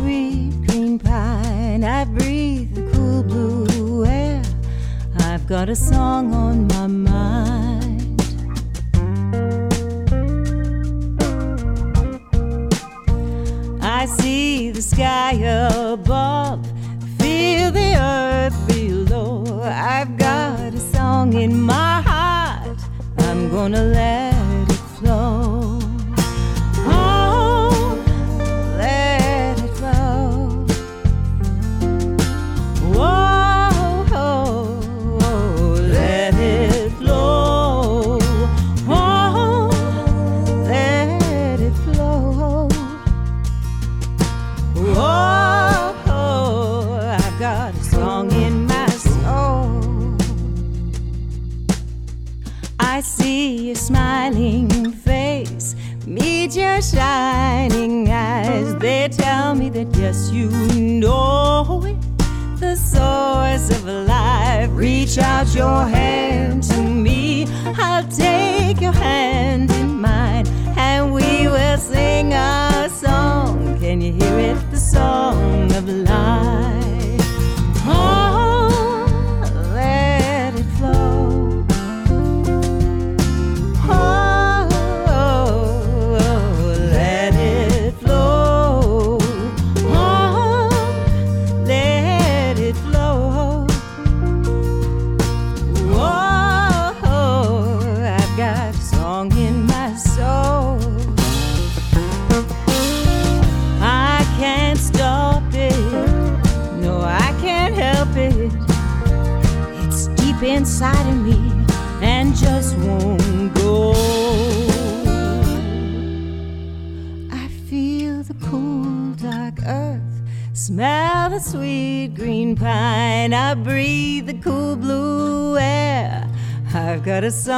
Sweet green pine. I breathe the cool blue air. I've got a song on my mind. I see the sky above, feel the earth below. I've got a song in my heart. I'm gonna let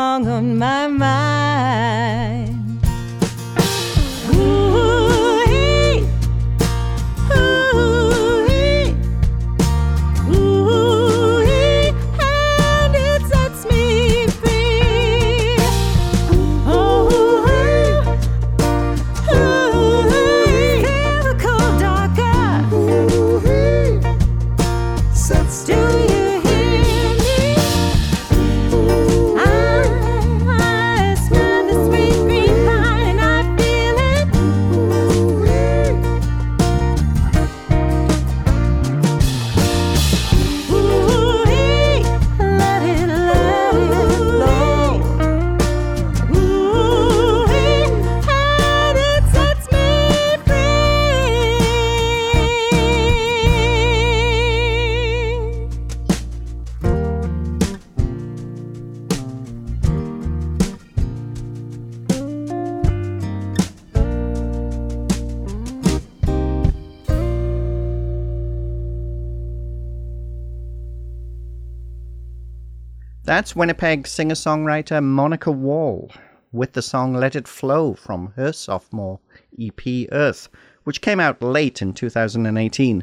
song on my mind. That's Winnipeg singer songwriter Monica Wall with the song Let It Flow from her sophomore EP Earth, which came out late in 2018.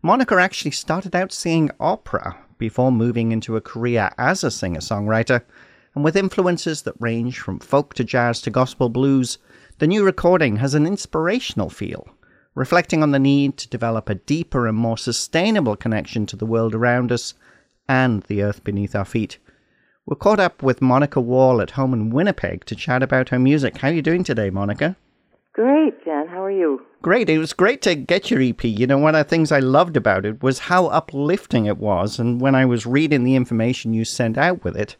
Monica actually started out singing opera before moving into a career as a singer songwriter, and with influences that range from folk to jazz to gospel blues, the new recording has an inspirational feel, reflecting on the need to develop a deeper and more sustainable connection to the world around us and the earth beneath our feet. We're caught up with Monica Wall at home in Winnipeg to chat about her music. How are you doing today, Monica? Great, Jan. How are you? Great. It was great to get your EP. You know, one of the things I loved about it was how uplifting it was. And when I was reading the information you sent out with it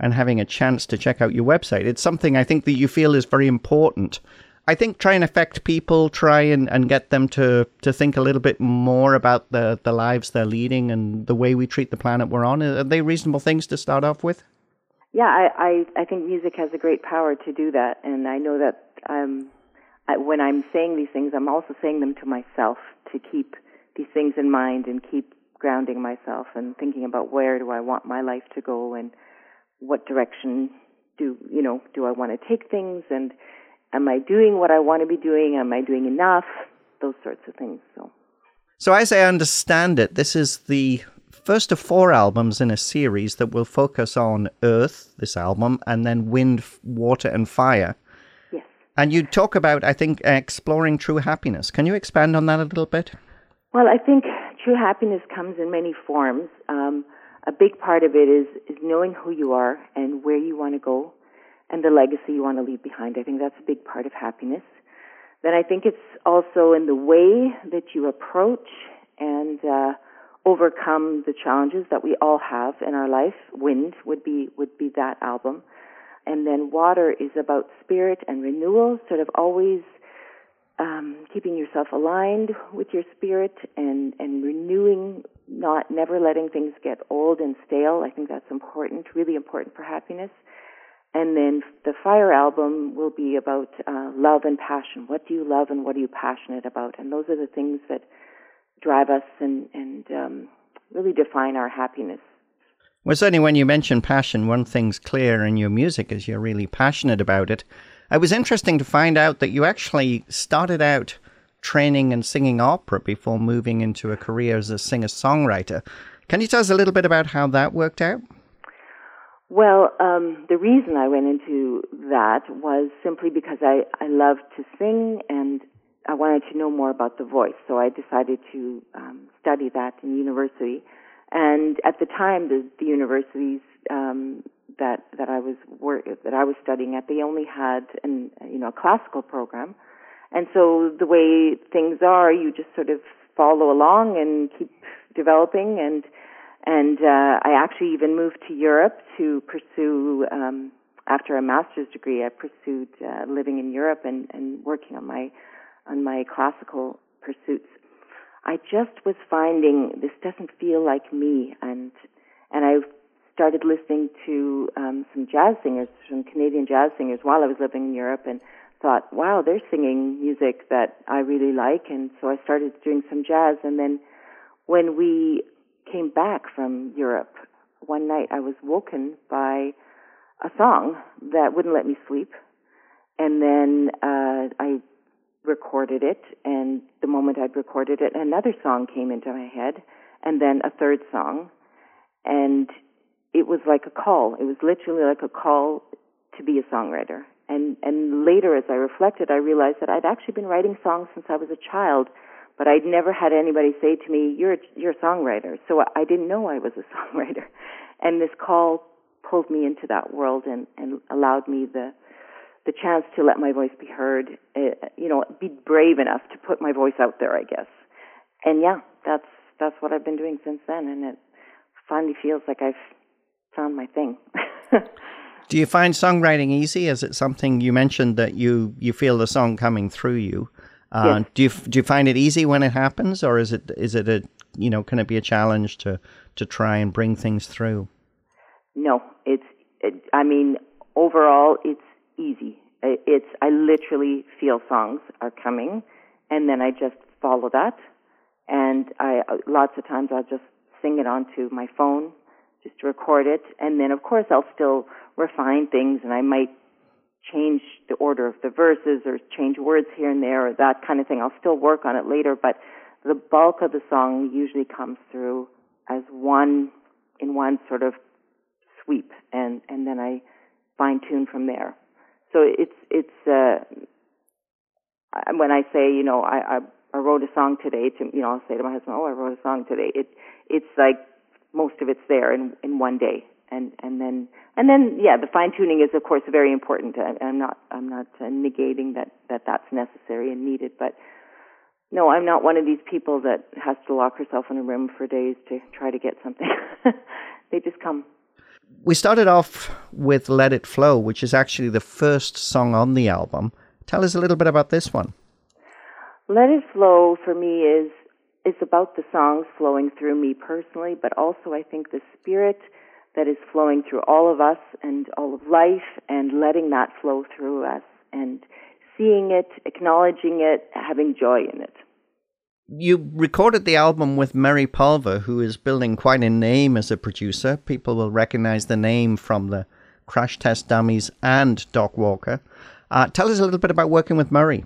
and having a chance to check out your website, it's something I think that you feel is very important. I think try and affect people, try and, and get them to, to think a little bit more about the, the lives they're leading and the way we treat the planet we're on. Are they reasonable things to start off with? Yeah, I, I, I think music has a great power to do that, and I know that um, I, when I'm saying these things, I'm also saying them to myself to keep these things in mind and keep grounding myself and thinking about where do I want my life to go and what direction do you know do I want to take things and am I doing what I want to be doing? Am I doing enough? Those sorts of things. So. So, as I understand it, this is the first of four albums in a series that will focus on Earth, this album, and then Wind, Water, and Fire. Yes. And you talk about, I think, exploring true happiness. Can you expand on that a little bit? Well, I think true happiness comes in many forms. Um, a big part of it is is knowing who you are and where you want to go, and the legacy you want to leave behind. I think that's a big part of happiness. Then I think it's also in the way that you approach and uh, overcome the challenges that we all have in our life. Wind would be would be that album, and then water is about spirit and renewal. Sort of always um, keeping yourself aligned with your spirit and and renewing, not never letting things get old and stale. I think that's important, really important for happiness. And then the Fire album will be about uh, love and passion. What do you love and what are you passionate about? And those are the things that drive us and, and um, really define our happiness. Well, certainly when you mention passion, one thing's clear in your music is you're really passionate about it. It was interesting to find out that you actually started out training and singing opera before moving into a career as a singer songwriter. Can you tell us a little bit about how that worked out? Well, um, the reason I went into that was simply because I, I love to sing and I wanted to know more about the voice. So I decided to um, study that in university. And at the time, the, the universities um, that that I was work, that I was studying at, they only had an you know a classical program, and so the way things are, you just sort of follow along and keep developing. And and uh, I actually even moved to Europe to pursue. Um, after a master's degree, I pursued uh, living in Europe and, and working on my on my classical pursuits. I just was finding this doesn't feel like me, and and I started listening to um, some jazz singers, some Canadian jazz singers, while I was living in Europe, and thought, wow, they're singing music that I really like, and so I started doing some jazz. And then when we came back from Europe, one night I was woken by a song that wouldn't let me sleep, and then uh, I recorded it, and the moment I'd recorded it, another song came into my head, and then a third song, and it was like a call. It was literally like a call to be a songwriter. And and later, as I reflected, I realized that I'd actually been writing songs since I was a child, but I'd never had anybody say to me, "You're a, you're a songwriter." So I didn't know I was a songwriter, and this call pulled me into that world and and allowed me the the chance to let my voice be heard. Uh, you know, be brave enough to put my voice out there. I guess. And yeah, that's that's what I've been doing since then, and it finally feels like I've found my thing. do you find songwriting easy? Is it something you mentioned that you you feel the song coming through you? Uh, yes. Do you do you find it easy when it happens, or is it is it a you know can it be a challenge to to try and bring things through? No, it's. It, I mean, overall, it's easy. It's. I literally feel songs are coming, and then I just follow that, and I uh, lots of times I'll just sing it onto my phone just to record it. And then, of course, I'll still refine things and I might change the order of the verses or change words here and there or that kind of thing. I'll still work on it later, but the bulk of the song usually comes through as one, in one sort of sweep and, and then I fine tune from there. So it's, it's, uh, when I say, you know, I, I, I wrote a song today to, you know, I'll say to my husband, oh, I wrote a song today. It, it's like most of it's there in in one day. And and then and then yeah the fine tuning is of course very important. I, i'm not i'm not uh, negating that that that's necessary and needed but no i'm not one of these people that has to lock herself in a room for days to try to get something. They just come we started off with let it flow which is actually the first song on the album tell us a little bit about this one let it flow for me is it's about the songs flowing through me personally, but also I think the spirit that is flowing through all of us and all of life and letting that flow through us and seeing it, acknowledging it, having joy in it. You recorded the album with Murray Pulver, who is building quite a name as a producer. People will recognize the name from the Crash Test Dummies and Doc Walker. Uh, tell us a little bit about working with Murray.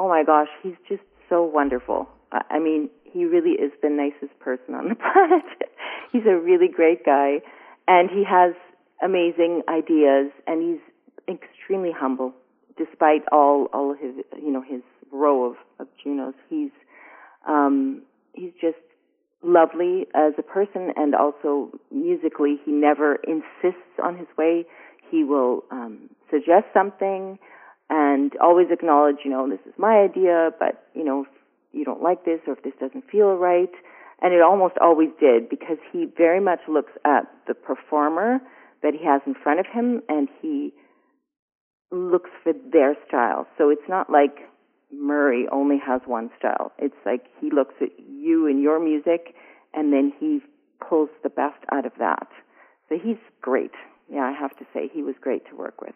Oh my gosh, he's just so wonderful. I mean, he really is the nicest person on the planet. he's a really great guy, and he has amazing ideas, and he's extremely humble, despite all all of his you know his row of, of Junos, he's um, he's just lovely as a person and also musically. He never insists on his way. He will um, suggest something and always acknowledge, you know, this is my idea, but you know, if you don't like this or if this doesn't feel right. And it almost always did because he very much looks at the performer that he has in front of him and he looks for their style. So it's not like Murray only has one style. It's like he looks at you and your music and then he pulls the best out of that. So he's great. Yeah, I have to say he was great to work with.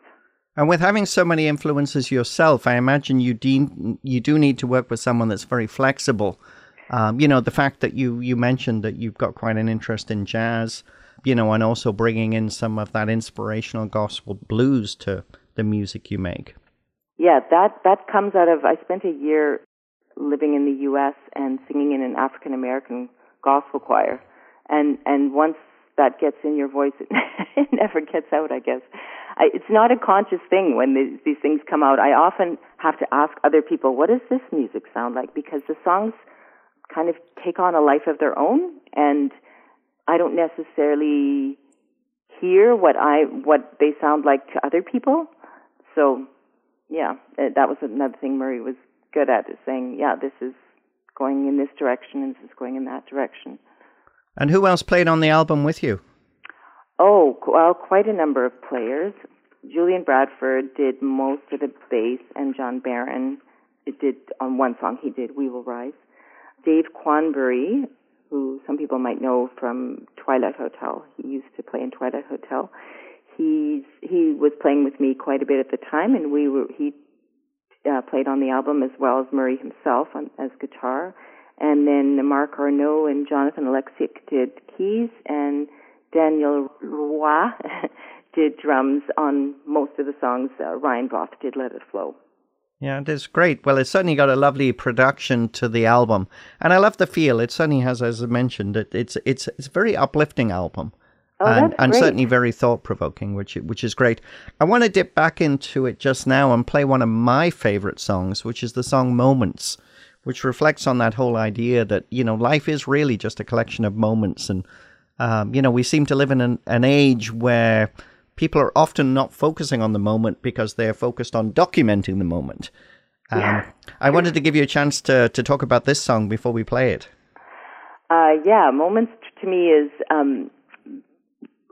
And with having so many influences yourself, I imagine you de- you do need to work with someone that's very flexible. Um, you know, the fact that you you mentioned that you've got quite an interest in jazz, you know, and also bringing in some of that inspirational gospel blues to the music you make. Yeah, that that comes out of I spent a year living in the U.S. and singing in an African American gospel choir, and and once that gets in your voice, it, it never gets out. I guess I, it's not a conscious thing when these, these things come out. I often have to ask other people, "What does this music sound like?" Because the songs kind of take on a life of their own, and I don't necessarily hear what I what they sound like to other people. So, yeah, uh, that was another thing Murray was good at is saying, yeah, this is going in this direction and this is going in that direction. And who else played on the album with you? Oh, well, quite a number of players. Julian Bradford did most of the bass, and John Barron did on one song. He did "We Will Rise." Dave Quanbury, who some people might know from Twilight Hotel, he used to play in Twilight Hotel he's he was playing with me quite a bit at the time, and we were he uh, played on the album as well as Murray himself on, as guitar, and then Mark Arnault and Jonathan Alexic did keys, and Daniel Roy did drums on most of the songs. Uh, Ryan Voth did "Let It Flow." Yeah, it is great. Well, it's certainly got a lovely production to the album, and I love the feel. It certainly has, as I mentioned, it, it's it's it's a very uplifting album. Oh, and, and certainly very thought provoking, which which is great. I want to dip back into it just now and play one of my favorite songs, which is the song "Moments," which reflects on that whole idea that you know life is really just a collection of moments, and um, you know we seem to live in an, an age where people are often not focusing on the moment because they're focused on documenting the moment. Um, Yeah. I wanted to give you a chance to to talk about this song before we play it. Uh, yeah, moments to me is um,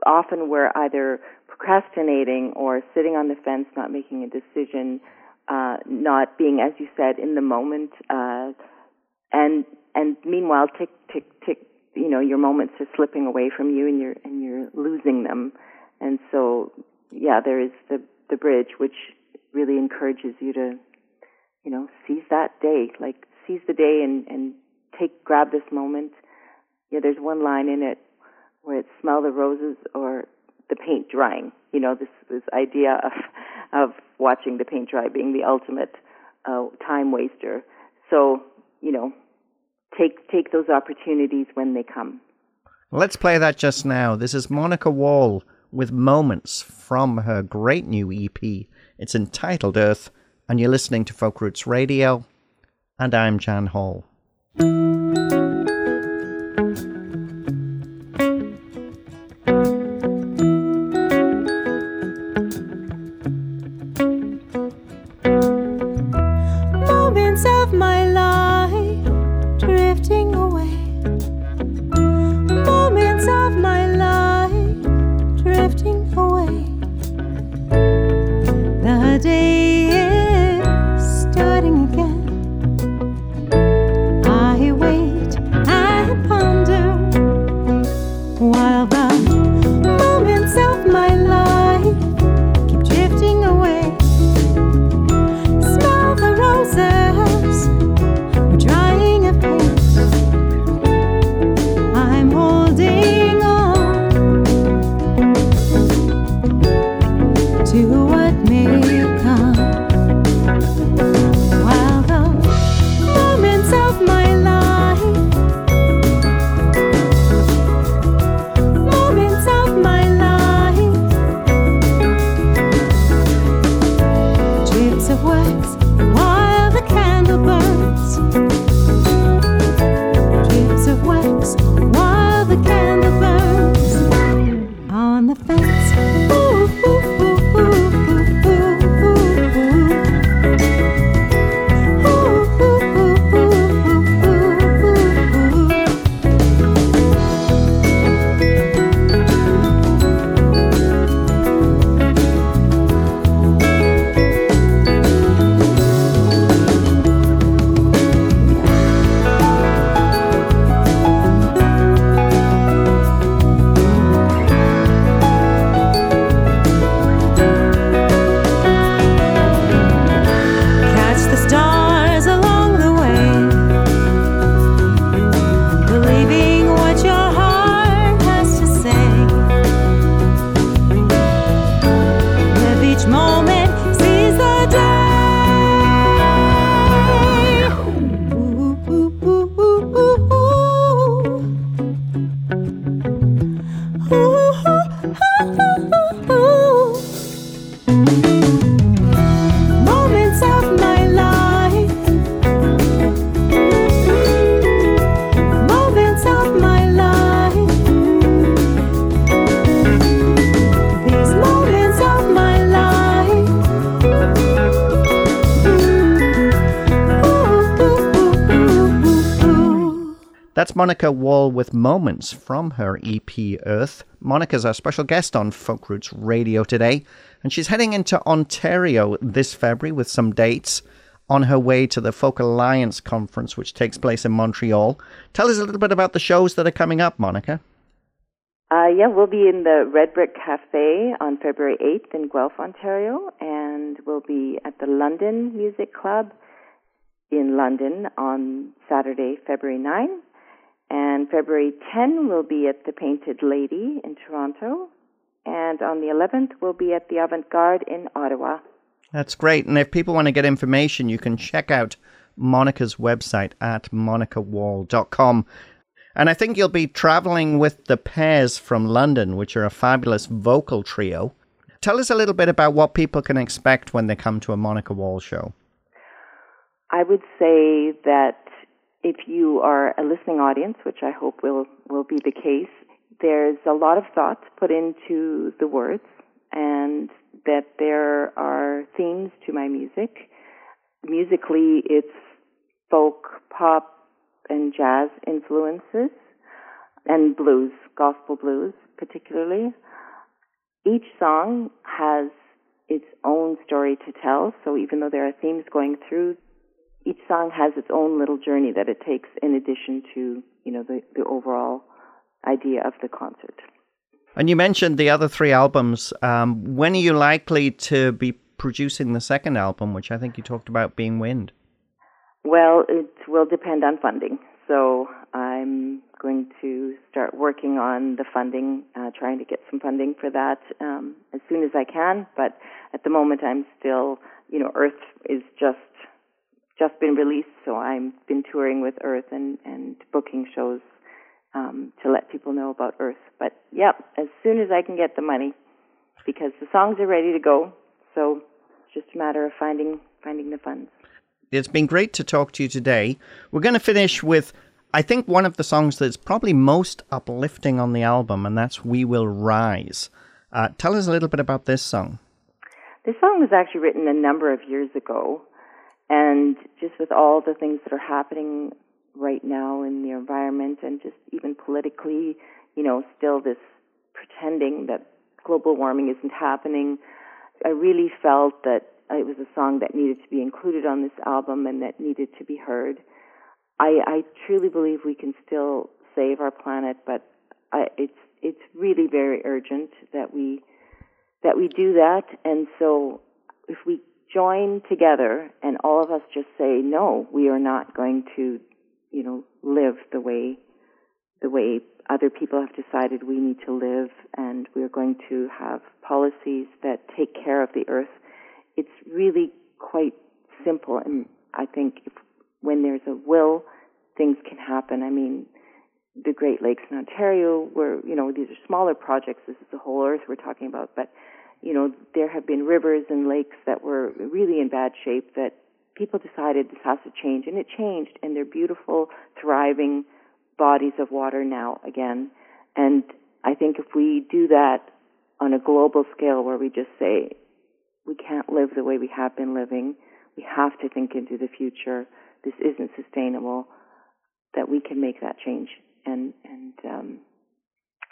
often we're either procrastinating or sitting on the fence, not making a decision, uh, not being, as you said, in the moment, uh, and and meanwhile, tick tick tick, you know, your moments are slipping away from you, and you're and you're losing them, and so yeah, there is the the bridge which really encourages you to, you know, seize that day, like seize the day and and take grab this moment. Yeah, there's one line in it where it's smell the roses or the paint drying. You know, this this idea of of watching the paint dry being the ultimate uh, time waster. So you know, take take those opportunities when they come. Let's play that just now. This is Monica Wall with moments from her great new EP. It's entitled Earth, and you're listening to Folk Roots Radio, and I'm Jan Hall. The with Moments from her EP Earth. Monica's our special guest on Folk Roots Radio today, and she's heading into Ontario this February with some dates on her way to the Folk Alliance conference, which takes place in Montreal. Tell us a little bit about the shows that are coming up, Monica. Uh, yeah, we'll be in the Red Brick Cafe on February 8th in Guelph, Ontario, and we'll be at the London Music Club in London on Saturday, February 9. And February 10, we'll be at the Painted Lady in Toronto. And on the 11th, we'll be at the Avant Garde in Ottawa. That's great. And if people want to get information, you can check out Monica's website at monicawall.com. And I think you'll be traveling with the Pairs from London, which are a fabulous vocal trio. Tell us a little bit about what people can expect when they come to a Monica Wall show. I would say that if you are a listening audience, which I hope will, will be the case, there's a lot of thought put into the words and that there are themes to my music. Musically, it's folk, pop, and jazz influences, and blues, gospel blues particularly. Each song has its own story to tell, so even though there are themes going through, each song has its own little journey that it takes in addition to, you know, the, the overall idea of the concert. And you mentioned the other three albums. Um, when are you likely to be producing the second album, which I think you talked about being Wind? Well, it will depend on funding. So I'm going to start working on the funding, uh, trying to get some funding for that um, as soon as I can. But at the moment, I'm still, you know, Earth is just just been released, so I've been touring with Earth and and booking shows um, to let people know about Earth. But yep, as soon as I can get the money, because the songs are ready to go. So it's just a matter of finding finding the funds. It's been great to talk to you today. We're going to finish with, I think, one of the songs that's probably most uplifting on the album, and that's We Will Rise. Uh, tell us a little bit about this song. This song was actually written a number of years ago, and just with all the things that are happening right now in the environment and just even politically, you know, still this pretending that global warming isn't happening, I really felt that it was a song that needed to be included on this album and that needed to be heard. I, I truly believe we can still save our planet, but I, it's it's really very urgent that we that we do that. And so, if we join together and all of us just say no, we are not going to, you know, live the way the way other people have decided we need to live, and we're going to have policies that take care of the earth it's really quite simple. And I think if, when there's a will, things can happen. I mean, the Great Lakes in Ontario, where, you know, these are smaller projects. This is the whole earth we're talking about. But, you know, there have been rivers and lakes that were really in bad shape that people decided this has to change. And it changed. And they're beautiful, thriving bodies of water now again. And I think if we do that on a global scale where we just say, we can't live the way we have been living. We have to think into the future. This isn't sustainable. That we can make that change. And and um,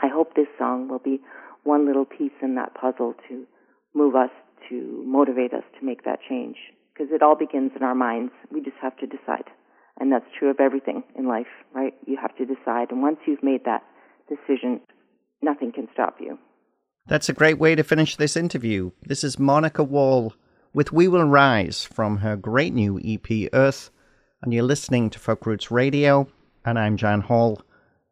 I hope this song will be one little piece in that puzzle to move us, to motivate us to make that change. Because it all begins in our minds. We just have to decide. And that's true of everything in life, right? You have to decide. And once you've made that decision, nothing can stop you. That's a great way to finish this interview. This is Monica Wall with We Will Rise from her great new EP Earth, and you're listening to Folk Roots Radio, and I'm Jan Hall.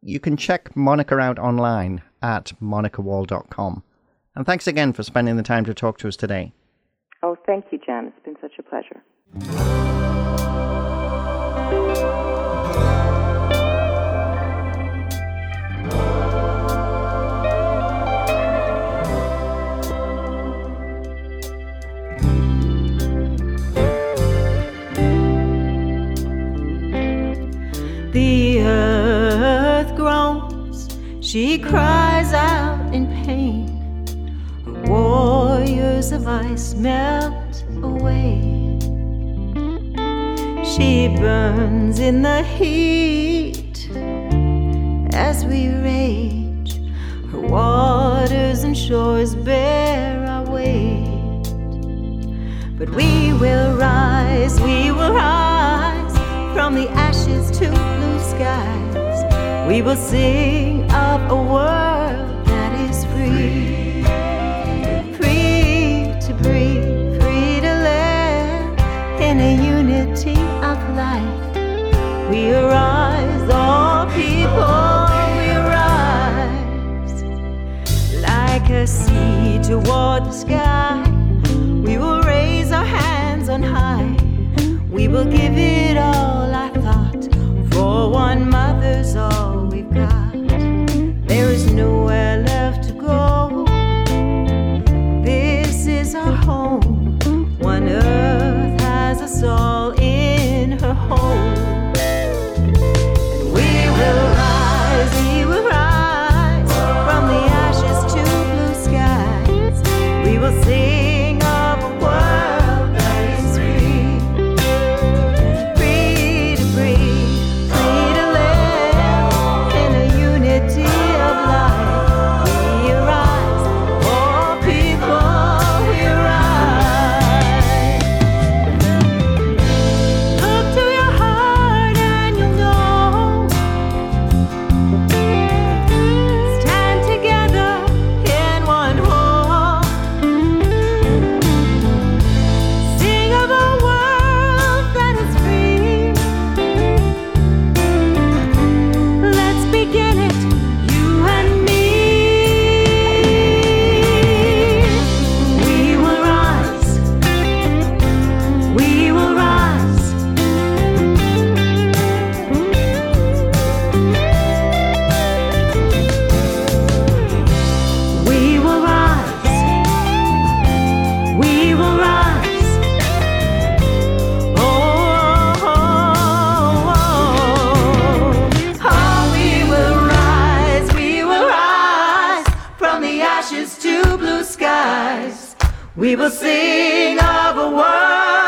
You can check Monica out online at monicawall.com. And thanks again for spending the time to talk to us today. Oh, thank you, Jan. It's been such a pleasure. She cries out in pain. Her warriors of ice melt away. She burns in the heat as we rage. Her waters and shores bear our weight. But we will rise, we will rise from the ashes to blue skies we will sing of a world that is free. Free to breathe, free to live in a unity of life. We arise, all people, we arise. Like a sea toward the sky, we will raise our hands on high. We will give it all I thought for one mother's all. We will sing of a world.